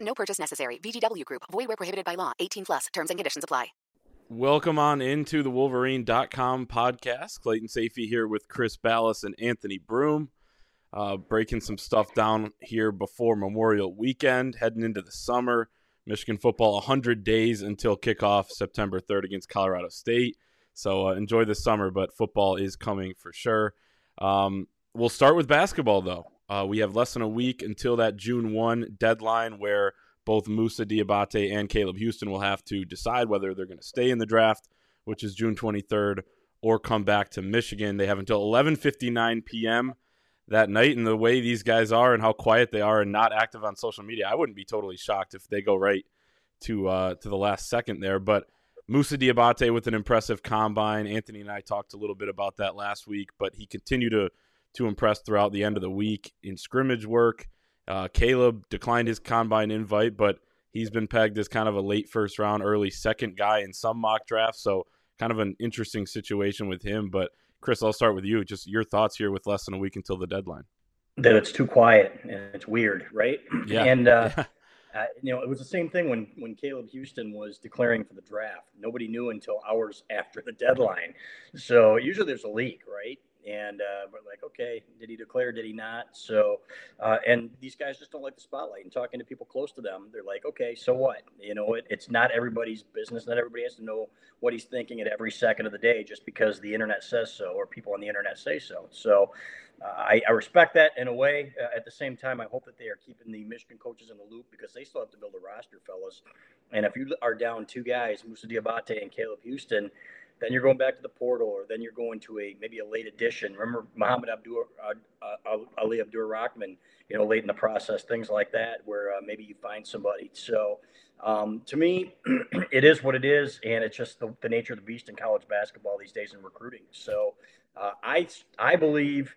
No purchase necessary. VGW Group. Void where prohibited by law. 18 plus. Terms and conditions apply. Welcome on into the Wolverine.com podcast. Clayton Sayfie here with Chris Balas and Anthony Broome. Uh, breaking some stuff down here before Memorial Weekend, heading into the summer. Michigan football 100 days until kickoff September 3rd against Colorado State. So uh, enjoy the summer, but football is coming for sure. Um, we'll start with basketball, though. Uh, we have less than a week until that June 1 deadline where both Moussa Diabate and Caleb Houstan will have to decide whether they're going to stay in the draft, which is June 23rd, or come back to Michigan. They have until 11:59 p.m. that night, and the way these guys are and how quiet they are and not active on social media, I wouldn't be totally shocked if they go right to uh, to the last second there. But Moussa Diabate with an impressive combine. Anthony and I talked a little bit about that last week, but he continued to to impress throughout the end of the week in scrimmage work. Uh, Caleb declined his combine invite, but he's been pegged as kind of a late first round, early second guy in some mock drafts. So kind of an interesting situation with him. But Chris, I'll start with you. Just your thoughts here with less than a week until the deadline. That it's too quiet and it's weird, right? Yeah. And uh, yeah. uh, you know, it was the same thing when when Caleb Houstan was declaring for the draft. Nobody knew until hours after the deadline. So usually there's a leak, right? And uh, we're like, okay, did he declare? Did he not? So, uh, and these guys just don't like the spotlight. And talking to people close to them, they're like, okay, so what? You know, it, it's not everybody's business. Not everybody has to know what he's thinking at every second of the day just because the internet says so or people on the internet say so. So, uh, I, I, respect that in a way. Uh, at the same time, I hope that they are keeping the Michigan coaches in the loop because they still have to build a roster, fellas. And if you are down two guys, Moussa Diabate and Caleb Houstan, then you're going back to the portal, or then you're going to a maybe a late addition. Remember Muhammad Abdul uh, uh, Ali Abdul Rahman, you know, late in the process, things like that, where uh, maybe you find somebody. So um, to me, it is what it is, and it's just the, the, nature of the beast in college basketball these days in recruiting. So uh, I I believe.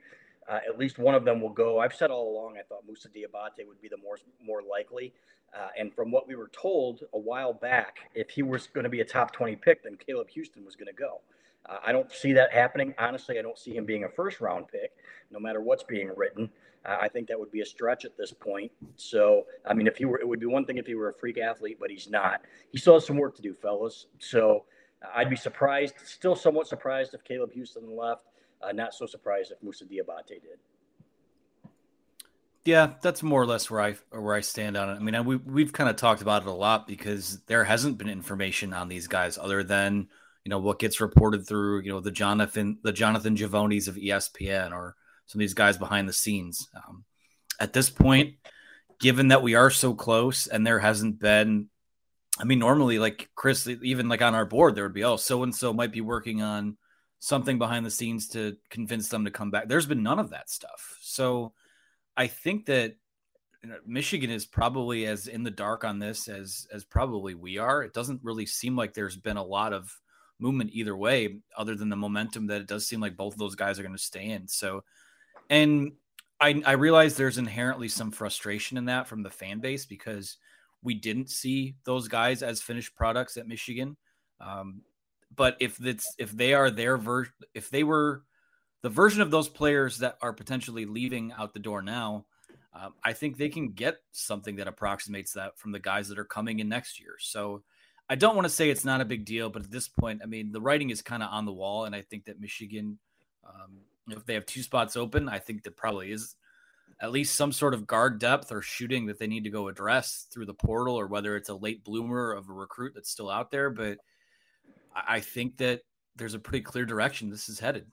Uh, at least one of them will go. I've said all along I thought Moussa Diabate would be the more more likely. Uh, and from what we were told a while back, if he was going to be a top 20 pick, then Caleb Houstan was going to go. Uh, I don't see that happening. Honestly, I don't see him being a first round pick, no matter what's being written. Uh, I think that would be a stretch at this point. So, I mean, if he were, it would be one thing if he were a freak athlete, but he's not. He still has some work to do, fellas. So, I'd be surprised, still somewhat surprised if Caleb Houstan left. Uh, not so surprised if Moussa Diabate did. Yeah, that's more or less where I where I stand on it. I mean, we we've kind of talked about it a lot because there hasn't been information on these guys other than you know what gets reported through you know the Jonathan the Jonathan Givonys of ESPN or some of these guys behind the scenes. Um, at this point, given that we are so close and there hasn't been, I mean, normally like Chris, even like on our board, there would be oh so and so might be working on something behind the scenes to convince them to come back. There's been none of that stuff, so I think that you know, Michigan is probably as in the dark on this as as probably we are. It doesn't really seem like there's been a lot of movement either way, other than the momentum that it does seem like both of those guys are going to stay in. So, and I I realize there's inherently some frustration in that from the fan base because we didn't see those guys as finished products at Michigan. Um, but if it's if they are their version, if they were the version of those players that are potentially leaving out the door now, um, I think they can get something that approximates that from the guys that are coming in next year. So I don't want to say it's not a big deal, but at this point, I mean, the writing is kind of on the wall. And I think that Michigan, um, if they have two spots open, I think that probably is at least some sort of guard depth or shooting that they need to go address through the portal or whether it's a late bloomer of a recruit that's still out there. But I think that there's a pretty clear direction this is headed.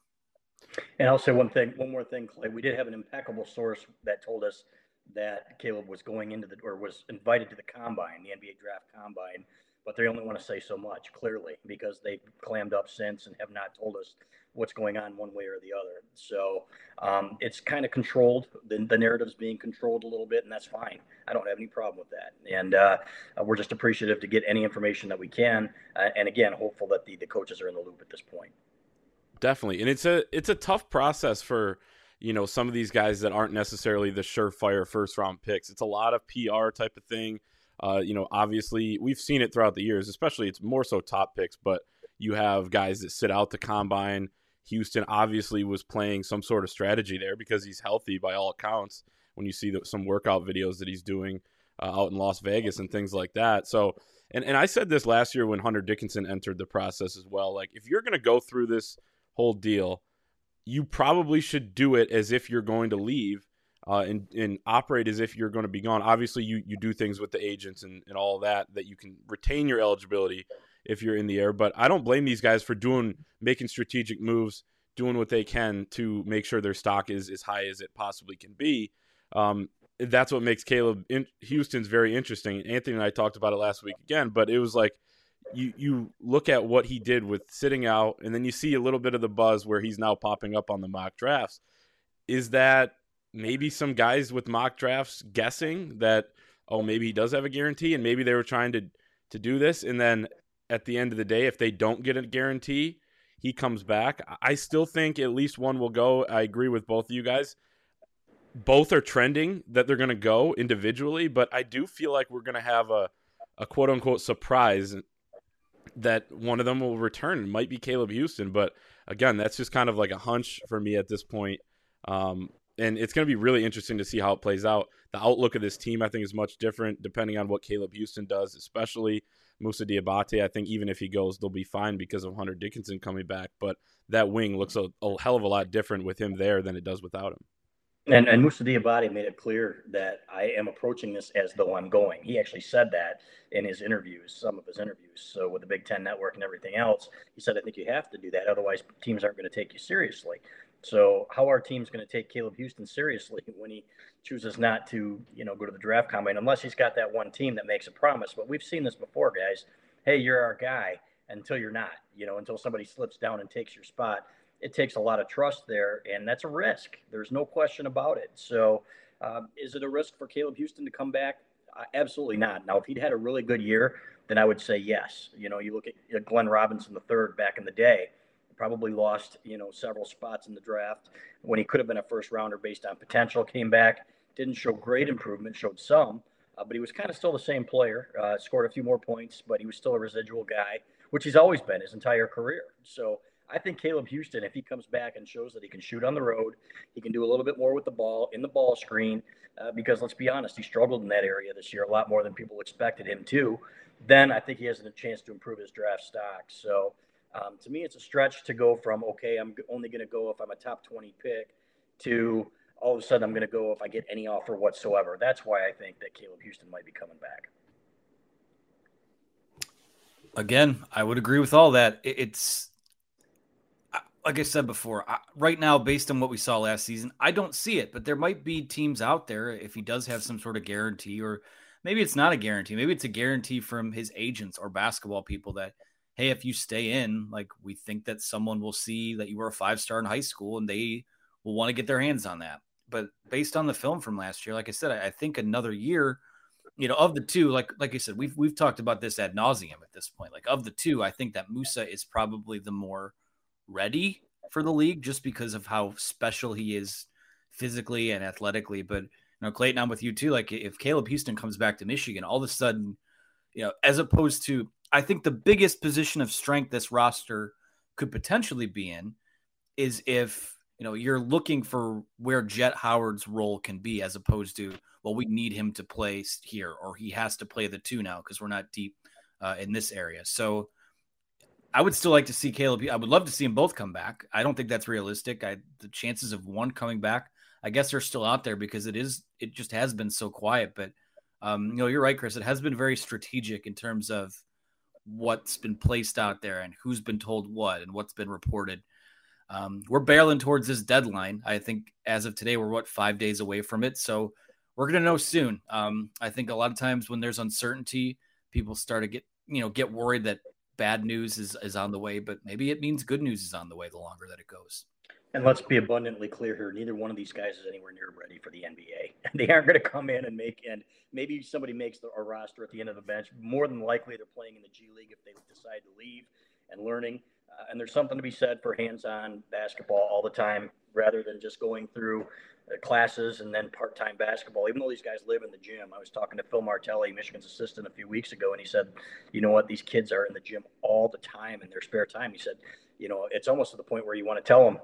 And I'll say one thing, one more thing, Clay. We did have an impeccable source that told us that Caleb was going into the or was invited to the combine, the NBA draft combine, but they only want to say so much, clearly, because they've clammed up since and have not told us what's going on one way or the other. So um, it's kind of controlled. The, the narrative's being controlled a little bit, and that's fine. I don't have any problem with that. And uh, we're just appreciative to get any information that we can. Uh, and again, hopeful that the, the coaches are in the loop at this point. Definitely, and it's a it's a tough process for you know some of these guys that aren't necessarily the surefire first round picks. It's a lot of PR type of thing. Uh, you know, obviously we've seen it throughout the years. Especially, it's more so top picks, but you have guys that sit out the combine. Houstan obviously was playing some sort of strategy there because he's healthy by all accounts. When you see the, some workout videos that he's doing uh, out in Las Vegas and things like that, so and and I said this last year when Hunter Dickinson entered the process as well. Like if you're going to go through this whole deal, you probably should do it as if you're going to leave uh, and, and operate as if you're going to be gone. Obviously, you, you do things with the agents and, and all that that you can retain your eligibility if you're in the air. But I don't blame these guys for doing making strategic moves, doing what they can to make sure their stock is as high as it possibly can be. Um, that's what makes Caleb in, Houstan's very interesting. Anthony and I talked about it last week again, but it was like you you look at what he did with sitting out, and then you see a little bit of the buzz where he's now popping up on the mock drafts. Is that maybe some guys with mock drafts guessing that oh maybe he does have a guarantee, and maybe they were trying to to do this, and then at the end of the day, if they don't get a guarantee, he comes back. I still think at least one will go. I agree with both of you guys. Both are trending that they're going to go individually, but I do feel like we're going to have a, a quote unquote surprise that one of them will return. It might be Caleb Houstan, but again, that's just kind of like a hunch for me at this point. Um, and it's going to be really interesting to see how it plays out. The outlook of this team, I think, is much different depending on what Caleb Houstan does, especially Moussa Diabate. I think even if he goes, they'll be fine because of Hunter Dickinson coming back. But that wing looks a, a hell of a lot different with him there than it does without him. And, and Moussa Diabate made it clear that I am approaching this as though I'm going. He actually said that in his interviews, some of his interviews. So with the Big Ten Network and everything else, he said, I think you have to do that. Otherwise, teams aren't going to take you seriously. So how our teams going to take Caleb Houstan seriously when he chooses not to, you know, go to the draft combine unless he's got that one team that makes a promise? But we've seen this before, guys. Hey, you're our guy until you're not, you know, until somebody slips down and takes your spot it takes a lot of trust there, and that's a risk. There's no question about it. So, um, is it a risk for Caleb Houstan to come back? Uh, absolutely not. Now, if he'd had a really good year, then I would say yes. You know, you look at Glenn Robinson the third back in the day, probably lost you know several spots in the draft when he could have been a first rounder based on potential. Came back, didn't show great improvement, showed some, uh, but he was kind of still the same player. Uh, scored a few more points, but he was still a residual guy, which he's always been his entire career. So I think Caleb Houstan, if he comes back and shows that he can shoot on the road, he can do a little bit more with the ball in the ball screen, uh, because let's be honest, he struggled in that area this year a lot more than people expected him to. Then I think he has a chance to improve his draft stock. So um, to me, it's a stretch to go from, okay, I'm only going to go if I'm a top 20 pick to all of a sudden I'm going to go if I get any offer whatsoever. That's why I think that Caleb Houstan might be coming back. Again, I would agree with all that. It's like I said before, right now, based on what we saw last season, I don't see it. But there might be teams out there if he does have some sort of guarantee, or maybe it's not a guarantee. Maybe it's a guarantee from his agents or basketball people that, hey, if you stay in, like we think that someone will see that you were a five star in high school and they will want to get their hands on that. But based on the film from last year, like I said, I, I think another year, you know, of the two, like like I said, we've we've talked about this ad nauseum at this point. Like of the two, I think that Moussa is probably the more ready for the league just because of how special he is physically and athletically. But you know, Clayton, I'm with you too. Like if Caleb Houstan comes back to Michigan, all of a sudden, you know, as opposed to I think the biggest position of strength this roster could potentially be in is if you know you're looking for where Jett Howard's role can be, as opposed to well, we need him to play here or he has to play the two now because we're not deep uh, in this area. So I would still like to see Caleb. I would love to see them both come back. I don't think that's realistic. I, the chances of one coming back, I guess, they're still out there because it is. It just has been so quiet. But um, you know, you're right, Chris. It has been very strategic in terms of what's been placed out there and who's been told what and what's been reported. Um, we're barreling towards this deadline. I think as of today, we're what five days away from it. So we're gonna know soon. Um, I think a lot of times when there's uncertainty, people start to get you know, get worried that bad news is, is on the way, but maybe it means good news is on the way the longer that it goes. And let's be abundantly clear here: neither one of these guys is anywhere near ready for the NBA. They aren't going to come in and make and maybe somebody makes the, a roster at the end of the bench. More than likely, they're playing in the G League if they decide to leave and learning. Uh, and there's something to be said for hands-on basketball all the time, rather than just going through uh, classes and then part-time basketball. Even though these guys live in the gym, I was talking to Phil Martelli, Michigan's assistant, a few weeks ago, and he said, "You know what? These kids are in the gym all the time in their spare time." He said, "You know, it's almost to the point where you want to tell them."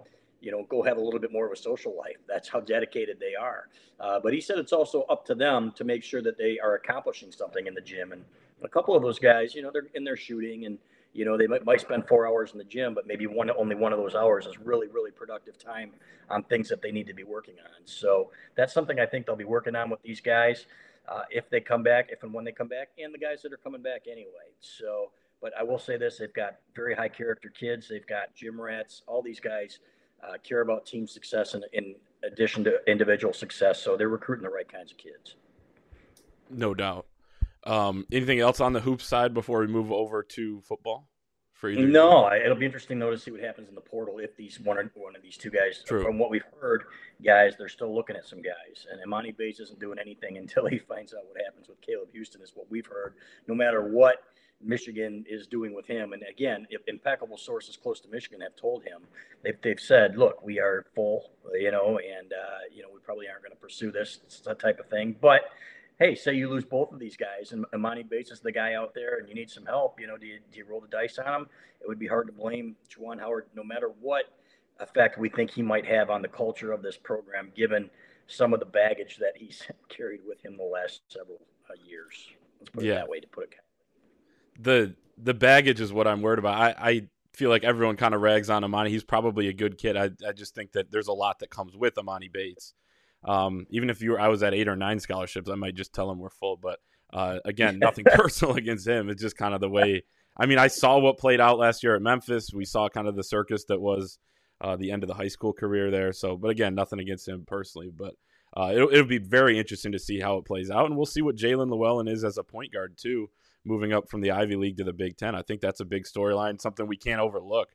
You know, go have a little bit more of a social life. That's how dedicated they are. Uh, but he said it's also up to them to make sure that they are accomplishing something in the gym. And a couple of those guys, you know, they're in their shooting and you know, they might, might spend four hours in the gym, but maybe one only one of those hours is really, really productive time on things that they need to be working on. So that's something I think they'll be working on with these guys uh, if they come back, if and when they come back, and the guys that are coming back anyway. So, but I will say this: they've got very high character kids. They've got gym rats. All these guys uh, care about team success in, in addition to individual success. So they're recruiting the right kinds of kids. No doubt. Um, anything else on the hoop side before we move over to football? For either no, it'll be interesting though to see what happens in the portal if these one or one of these two guys. True. From what we've heard, guys, they're still looking at some guys, and Emoni Bates isn't doing anything until he finds out what happens with Caleb Houstan. Is what we've heard. No matter what Michigan is doing with him, and again, if impeccable sources close to Michigan have told him, they've, they've said, look, we are full, you know, and uh, you know we probably aren't going to pursue this type of thing, but hey, say you lose both of these guys and Emoni Bates is the guy out there and you need some help, you know, do you, do you roll the dice on him? It would be hard to blame Juwan Howard no matter what effect we think he might have on the culture of this program, given some of the baggage that he's carried with him the last several uh, years. Let's put yeah. it that way to put it. The the baggage is what I'm worried about. I, I feel like everyone kind of rags on Emoni. He's probably a good kid. I, I just think that there's a lot that comes with Emoni Bates. Um, even if you were, I was at eight or nine scholarships, I might just tell him we're full. But uh, again, nothing personal against him. It's just kind of the way. I mean, I saw what played out last year at Memphis. We saw kind of the circus that was uh, the end of the high school career there. So, but again, nothing against him personally. But uh, it'll, it'll be very interesting to see how it plays out, and we'll see what Jaelin Llewellyn is as a point guard too, moving up from the Ivy League to the Big Ten. I think that's a big storyline, something we can't overlook,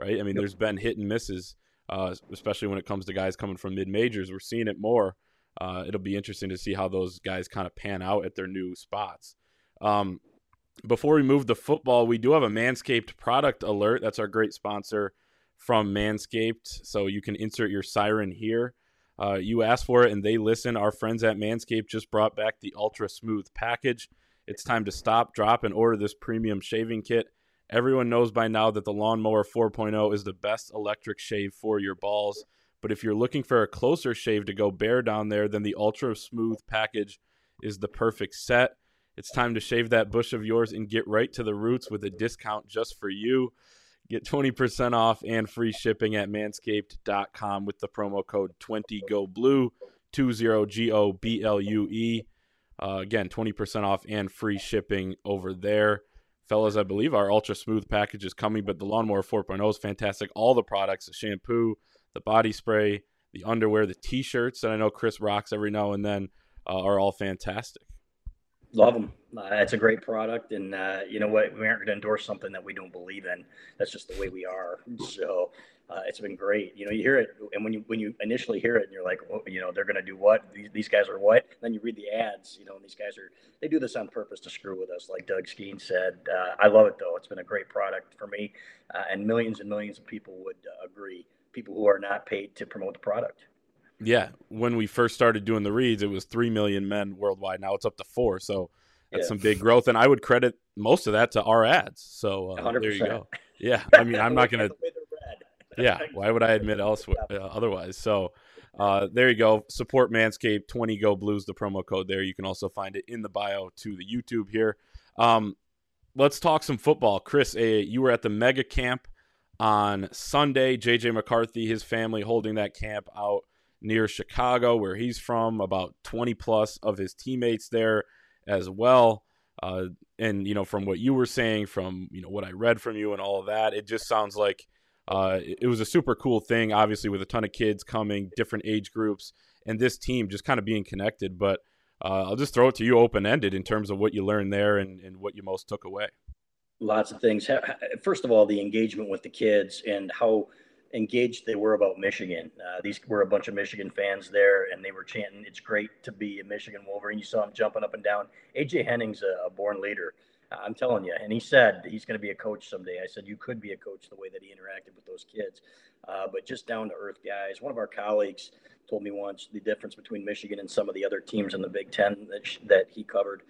right? I mean, yep. there's been hit and misses uh, especially when it comes to guys coming from mid majors. We're seeing it more. Uh, it'll be interesting to see how those guys kind of pan out at their new spots. Um, before we move to football, we do have a Manscaped product alert. That's our great sponsor from Manscaped. So you can insert your siren here. Uh, you ask for it and they listen. Our friends at Manscaped just brought back the Ultra Smooth package. It's time to stop, drop, and order this premium shaving kit. Everyone knows by now that the Lawnmower 4.0 is the best electric shave for your balls. But if you're looking for a closer shave to go bare down there, then the Ultra Smooth package is the perfect set. It's time to shave that bush of yours and get right to the roots with a discount just for you. Get 20% off and free shipping at manscaped.com with the promo code 20GOBLUE, 20GOBLUE. Uh, again, 20% off and free shipping over there fellas, I believe our ultra smooth package is coming, but the lawnmower 4.0 is fantastic. All the products, the shampoo, the body spray, the underwear, the t-shirts that I know Chris rocks every now and then uh, are all fantastic. Love them. Uh, it's a great product, and uh, you know what? We aren't going to endorse something that we don't believe in. That's just the way we are. So uh, it's been great. You know, you hear it, and when you when you initially hear it, and you're like, oh, you know, they're going to do what? These, these guys are what? And then you read the ads, you know, and these guys are they do this on purpose to screw with us, like Doug Skene said. Uh, I love it though. It's been a great product for me, uh, and millions and millions of people would uh, agree. People who are not paid to promote the product. Yeah, when we first started doing the reads, it was three million men worldwide. Now it's up to four, so that's yeah. some big growth, and I would credit most of that to our ads. So uh, there you go. Yeah, I mean, I'm not going to yeah, why would I admit else uh, otherwise? So uh, there you go. Support Manscaped. Twenty Go Blues the promo code there. You can also find it in the bio to the YouTube here. Um, let's talk some football. Chris, a, you were at the mega camp on Sunday. JJ McCarthy, his family holding that camp out near Chicago, where he's from. About twenty plus of his teammates there as well. Uh, and you know, from what you were saying, from you know what I read from you and all of that, it just sounds like uh, it was a super cool thing, obviously, with a ton of kids coming, different age groups, and this team just kind of being connected. But uh, I'll just throw it to you open ended in terms of what you learned there and, and what you most took away. Lots of things. First of all, the engagement with the kids and how engaged they were about Michigan. Uh, these were a bunch of Michigan fans there, and they were chanting, "It's great to be a Michigan Wolverine." You saw them jumping up and down. AJ Henning's a, a born leader. I'm telling you. And he said he's going to be a coach someday. I said, You could be a coach the way that he interacted with those kids. Uh, but just down to earth guys. One of our colleagues told me once the difference between Michigan and some of the other teams in the Big Ten that, that he covered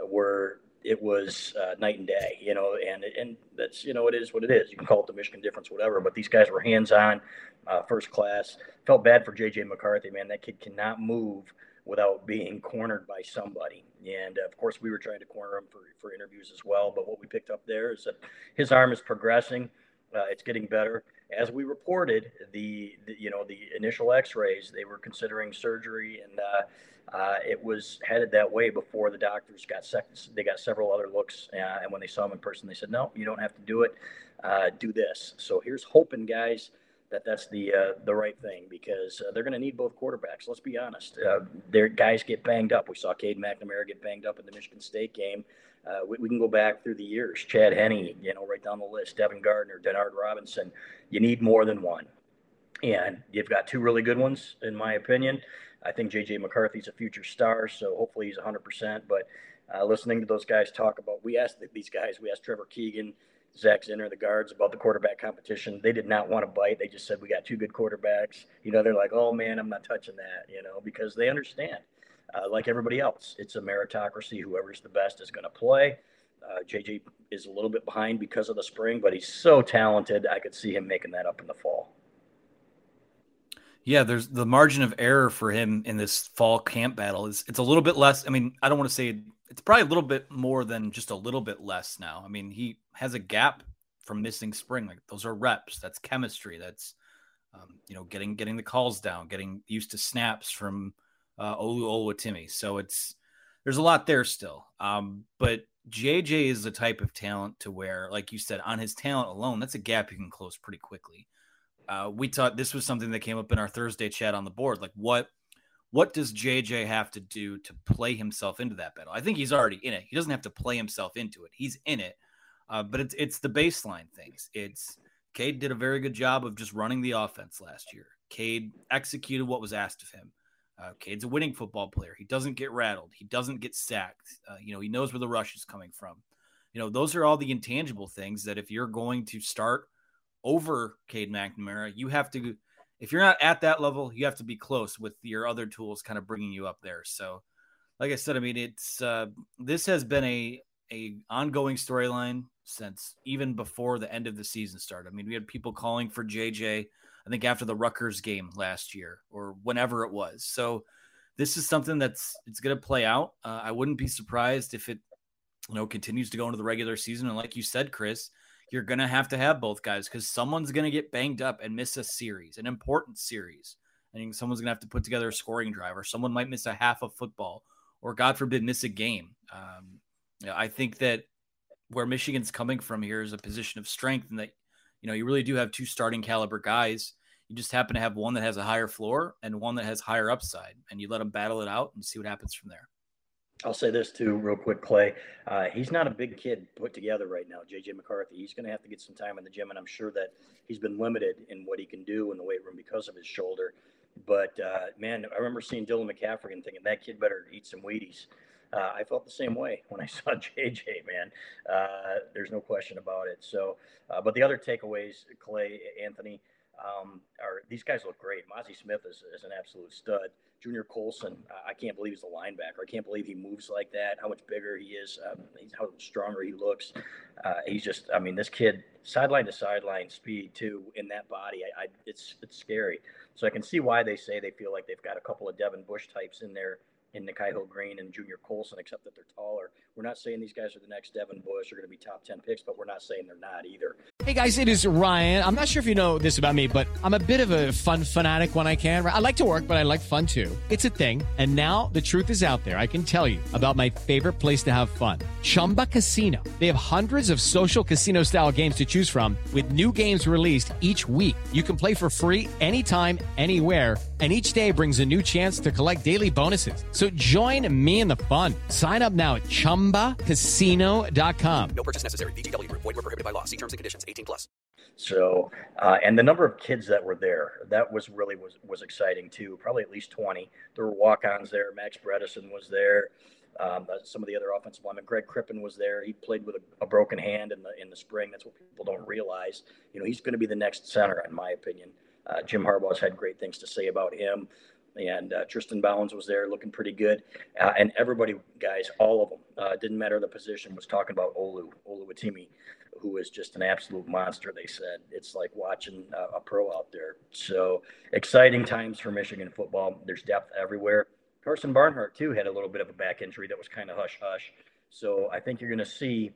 uh, were it was uh, night and day, you know, and and that's you know it is what it is. You can call it the Michigan difference, whatever. But these guys were hands on, uh, first class. Felt bad for JJ McCarthy, man. That kid cannot move without being cornered by somebody. And of course, we were trying to corner him for, for interviews as well. But what we picked up there is that his arm is progressing. Uh, it's getting better. As we reported, the, the, you know the initial X-rays they were considering surgery, and uh, uh, it was headed that way before the doctors got sec- they got several other looks, uh, and when they saw him in person, they said, "No, you don't have to do it. Uh, do this." So here's hoping, guys that that's the uh, the right thing because uh, they're going to need both quarterbacks. Let's be honest. Uh, their guys get banged up. We saw Cade McNamara get banged up in the Michigan State game. Uh, we, we, can go back through the years. Chad Henne, you know, right down the list. Devin Gardner, Denard Robinson. You need more than one, and you've got two really good ones, in my opinion. I think JJ McCarthy's a future star, so hopefully he's 100%. But uh, listening to those guys talk about, we asked these guys, we asked Trevor Keegan Zach Zinter, the guards, about the quarterback competition. They did not want to bite. They just said, we got two good quarterbacks. You know, they're like, oh, man, I'm not touching that, you know, because they understand, uh, like everybody else, it's a meritocracy. Whoever's the best is going to play. Uh, JJ is a little bit behind because of the spring, but he's so talented. I could see him making that up in the fall. Yeah, there's the margin of error for him in this fall camp battle is it's a little bit less. I mean, I don't want to say it's probably a little bit more than just a little bit less now. I mean, he has a gap from missing spring. Like those are reps. That's chemistry. That's um, you know getting getting the calls down, getting used to snaps from uh, Olu Oluwatimi. So it's there's a lot there still. Um, but JJ is the type of talent to where, like you said, on his talent alone, that's a gap you can close pretty quickly. Uh, we thought this was something that came up in our Thursday chat on the board. Like what what does JJ have to do to play himself into that battle? I think he's already in it. He doesn't have to play himself into it. He's in it. Uh, but it's it's the baseline things. It's Cade did a very good job of just running the offense last year. Cade executed what was asked of him. Uh, Cade's a winning football player. He doesn't get rattled. He doesn't get sacked. Uh, you know, he knows where the rush is coming from. You know, those are all the intangible things that if you're going to start over Cade McNamara, you have to if you're not at that level, you have to be close with your other tools kind of bringing you up there. So, like I said, I mean, it's uh, this has been a a ongoing storyline since even before the end of the season started. I mean, we had people calling for JJ, I think after the Rutgers game last year or whenever it was. So, this is something that's it's going to play out. Uh, I wouldn't be surprised if it you know continues to go into the regular season. And like you said, Chris, you're going to have to have both guys because someone's going to get banged up and miss a series, an important series. I think someone's going to have to put together a scoring drive, or someone might miss a half of football, or God forbid, miss a game. Um, I think that where Michigan's coming from here is a position of strength, and that you know you really do have two starting caliber guys. You just happen to have one that has a higher floor and one that has higher upside, and you let them battle it out and see what happens from there. I'll say this too, real quick, Clay. Uh, he's not a big kid put together right now, JJ McCarthy. He's going to have to get some time in the gym, and I'm sure that he's been limited in what he can do in the weight room because of his shoulder. But uh, man, I remember seeing Dylan McCaffrey and thinking that kid better eat some Wheaties. Uh, I felt the same way when I saw JJ. Man, uh, there's no question about it. So, uh, but the other takeaways, Clay, Anthony, um, are these guys look great. Mazi Smith is, is an absolute stud. Junior Colson, I can't believe he's a linebacker. I can't believe he moves like that. How much bigger he is. Um, how stronger he looks. Uh, he's just, I mean, this kid sideline to sideline speed too in that body. I, I, it's it's scary. So I can see why they say they feel like they've got a couple of Devin Bush types in there in Nikhai Green and Junior Colson, except that they're taller. We're not saying these guys are the next Devin Bush are going to be top 10 picks, but we're not saying they're not either. Hey guys, it is Ryan. I'm not sure if you know this about me, but I'm a bit of a fun fanatic when I can. I like to work, but I like fun too. It's a thing. And now the truth is out there. I can tell you about my favorite place to have fun Chumba Casino. They have hundreds of social casino style games to choose from, with new games released each week. You can play for free anytime, anywhere and each day brings a new chance to collect daily bonuses. So join me in the fun. Sign up now at ChumbaCasino.com. No purchase necessary. VGW. Void were prohibited by law. See terms and conditions. 18 plus. So, uh, and the number of kids that were there, that was really was was exciting too. Probably at least 20. There were walk-ons there. Max Bredesen was there. Um, uh, some of the other offensive linemen, Greg Crippen was there. He played with a, a, broken hand in the in the spring. That's what people don't realize. You know, he's going to be the next center, in my opinion. Uh, Jim Harbaugh's had great things to say about him and uh, Tristan Bowens was there looking pretty good. Uh, and everybody, guys, all of them, uh, didn't matter the position, was talking about Olu, Oluwatimi, who is just an absolute monster, they said. It's like watching a pro out there. So exciting times for Michigan football. There's depth everywhere. Karsen Barnhart, too, had a little bit of a back injury that was kind of hush hush. So I think you're going to see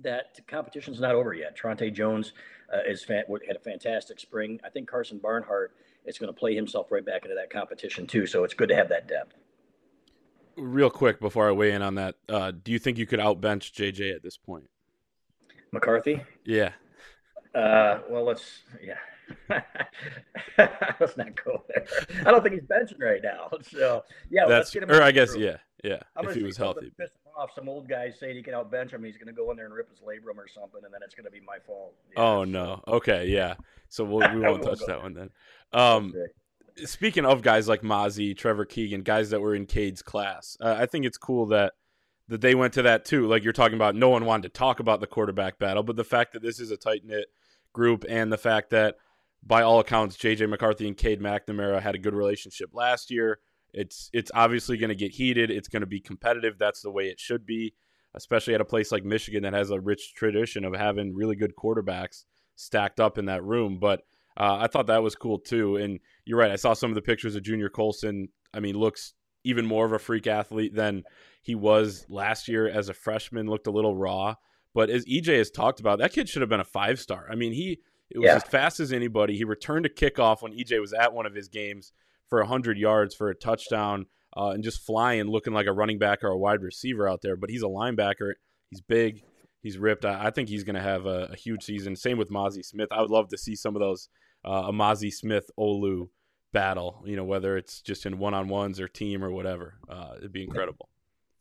that competition's not over yet. Trente Jones uh, is had a fantastic spring. I think Karsen Barnhart – it's going to play himself right back into that competition too. So it's good to have that depth. Real quick before I weigh in on that, uh, do you think you could outbench JJ at this point? McCarthy? Yeah. Uh, well, let's yeah. let's not go there. I don't think he's benching right now. So yeah, that's let's get him. Or I guess yeah, yeah. I'm if he was healthy. Piss off some old guys saying he can outbench him. He's going to go in there and rip his labrum or something, and then it's going to be my fault. Yeah, oh so. no. Okay, yeah. So we'll, we won't touch that one then. Um, speaking of guys like Mazi, Trevor Keegan, guys that were in Cade's class, uh, I think it's cool that that they went to that too. Like you're talking about, no one wanted to talk about the quarterback battle, but the fact that this is a tight knit group and the fact that by all accounts, JJ McCarthy and Cade McNamara had a good relationship last year. It's it's obviously going to get heated. It's going to be competitive. That's the way it should be, especially at a place like Michigan that has a rich tradition of having really good quarterbacks stacked up in that room. But uh, I thought that was cool too. And you're right. I saw some of the pictures of Junior Colson. I mean, looks even more of a freak athlete than he was last year as a freshman. Looked a little raw, but as EJ has talked about, that kid should have been a five star. I mean, he it was yeah. as fast as anybody. He returned a kickoff when EJ was at one of his games for 100 yards for a touchdown uh, and just flying, looking like a running back or a wide receiver out there. But he's a linebacker. He's big. He's ripped. I, I think he's going to have a, a, huge season. Same with Mazi Smith. I would love to see some of those uh, a Mazi Smith Olu battle. You know, whether it's just in one on ones or team or whatever. Uh, it'd be incredible.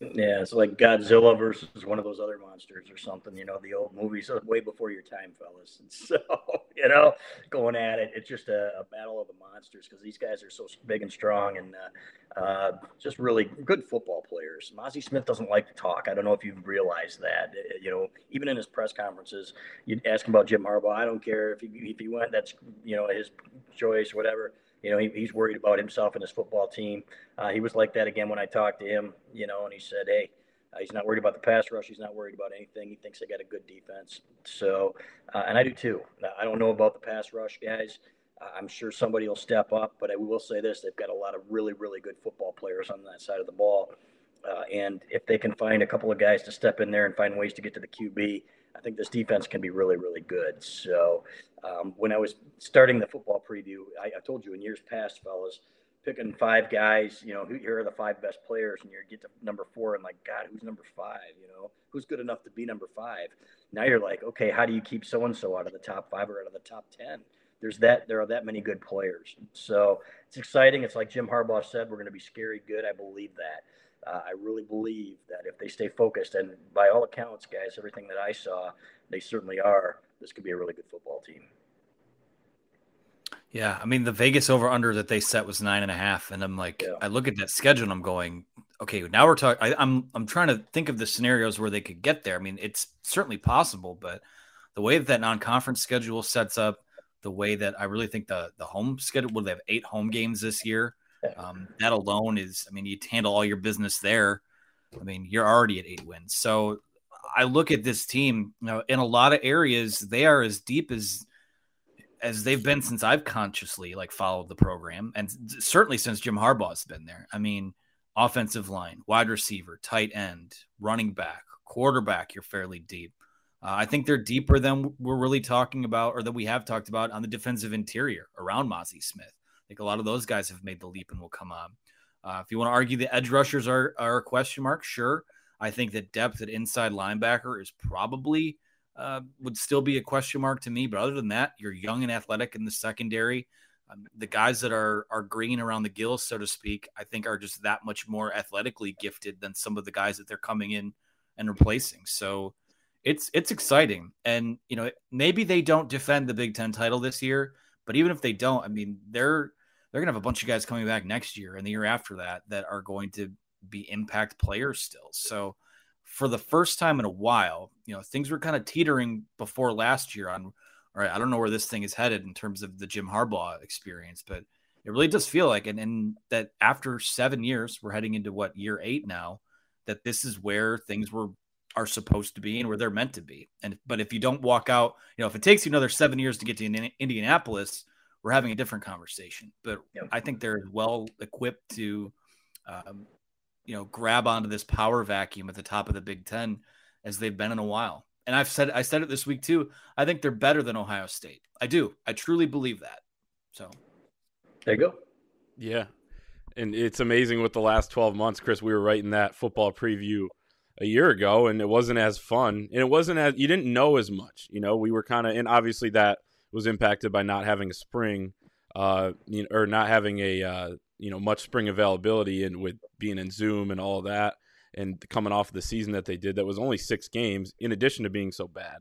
Yeah, it's like Godzilla versus one of those other monsters or something, you know, the old movies way before your time, fellas. And so, you know, going at it, it's just a, a battle of the monsters because these guys are so big and strong and uh, uh, just really good football players. Mazi Smith doesn't like to talk. I don't know if you've realized that. Uh, you know, even in his press conferences, you'd ask him about Jim Harbaugh. I don't care if he, if he went, that's, you know, his choice, or whatever you know, he, he's worried about himself and his football team. Uh, he was like that again when I talked to him, you know, and he said, hey, uh, he's not worried about the pass rush. He's not worried about anything. He thinks they got a good defense. So, uh, and I do too. I don't know about the pass rush guys. I'm sure somebody will step up, but I will say this: they've got a lot of really, really good football players on that side of the ball. Uh, and if they can find a couple of guys to step in there and find ways to get to the QB, I think this defense can be really, really good. So um, when I was starting the football preview, I, I, told you in years past, fellas, picking five guys, you know, who here are the five best players, and you get to number four, and like, God, who's number five? You know, who's good enough to be number five? Now you're like, okay, how do you keep so and so out of the top five or out of the top ten? There's that. There are that many good players, so it's exciting. It's like Jim Harbaugh said, we're going to be scary good. I believe that. Uh, I really believe that if they stay focused, and by all accounts, guys, everything that I saw, they certainly are. This could be a really good football team. Yeah, I mean the Vegas over under that they set was nine and a half, and I'm like, yeah. I look at that schedule and I'm going, okay, now we're talking. I'm I'm trying to think of the scenarios where they could get there. I mean, it's certainly possible, but the way that that non-conference schedule sets up, the way that I really think the the home schedule, will they have eight home games this year? Um, that alone is, I mean, you handle all your business there. I mean, you're already at eight wins. So I look at this team, you know, in a lot of areas, they are as deep as as they've been since I've consciously like followed the program, and certainly since Jim Harbaugh's been there. I mean, offensive line, wide receiver, tight end, running back, quarterback, you're fairly deep. Uh, I think they're deeper than we're really talking about, or that we have talked about on the defensive interior around Mazi Smith think a lot of those guys have made the leap and will come on. Uh, if you want to argue the edge rushers are, are a question mark, sure. I think that depth at inside linebacker is probably uh, would still be a question mark to me. But other than that, you're young and athletic in the secondary. Um, the guys that are are green around the gills, so to speak, I think are just that much more athletically gifted than some of the guys that they're coming in and replacing. So it's it's exciting. And you know, maybe they don't defend the Big Ten title this year, but even if they don't, I mean, they're they're gonna have a bunch of guys coming back next year and the year after that that are going to be impact players still. So for the first time in a while, you know, things were kind of teetering before last year on all right, I don't know where this thing is headed in terms of the Jim Harbaugh experience, but it really does feel like and, and that after seven years, we're heading into what year eight now, that this is where things were are supposed to be and where they're meant to be. And but if you don't walk out, you know, if it takes you another seven years to get to Indianapolis, we're having a different conversation. But yep. I think they're well equipped to, um, you know, grab onto this power vacuum at the top of the Big Ten as they've been in a while. And I've said I said it this week too. I think they're better than Ohio State. I do. I truly believe that. So there you go. Yeah. And it's amazing with the last 12 months, Chris, we were writing that football preview a year ago and it wasn't as fun and it wasn't as you didn't know as much you know we were kind of and obviously that was impacted by not having a spring uh you know, or not having a uh you know much spring availability and with being in zoom and all that and coming off the season that they did that was only six games in addition to being so bad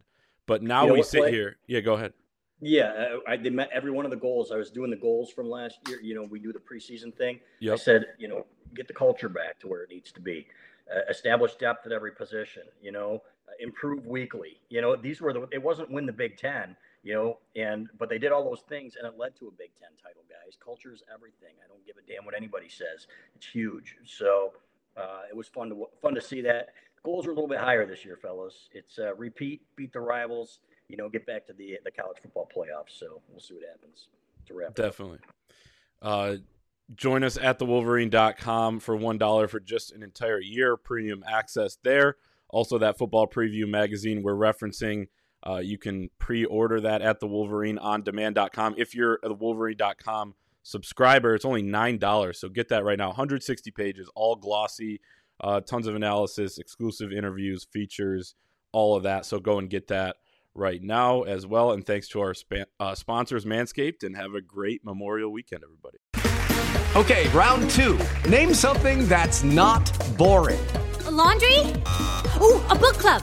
but now you know we sit play? here yeah go ahead yeah, I, they met every one of the goals. I was doing the goals from last year. You know, we do the preseason thing. Yep. I said, you know, get the culture back to where it needs to be uh, establish depth at every position, you know, uh, improve weekly. You know, these were the, it wasn't win the Big Ten, you know, and, but they did all those things and it led to a Big Ten title, guys. Culture is everything. I don't give a damn what anybody says. It's huge. So uh, it was fun to, fun to see that. Goals are a little bit higher this year, fellas. It's uh, repeat, beat the rivals, you know, get back to the, the college football playoffs. So we'll see what happens to wrap Definitely. Uh, Join us at thewolverine.com for $1 for just an entire year, premium access there. Also, that football preview magazine we're referencing, uh, you can pre order that at thewolverineondemand.com. If you're a thewolverine.com subscriber, it's only $9. So get that right now. 160 pages, all glossy, uh, tons of analysis, exclusive interviews, features, all of that. So go and get that right now as well. And thanks to our sp- uh, sponsors, Manscaped, and have a great Memorial weekend, everybody. Okay, round two. Name something that's not boring. A laundry? Ooh, a book club.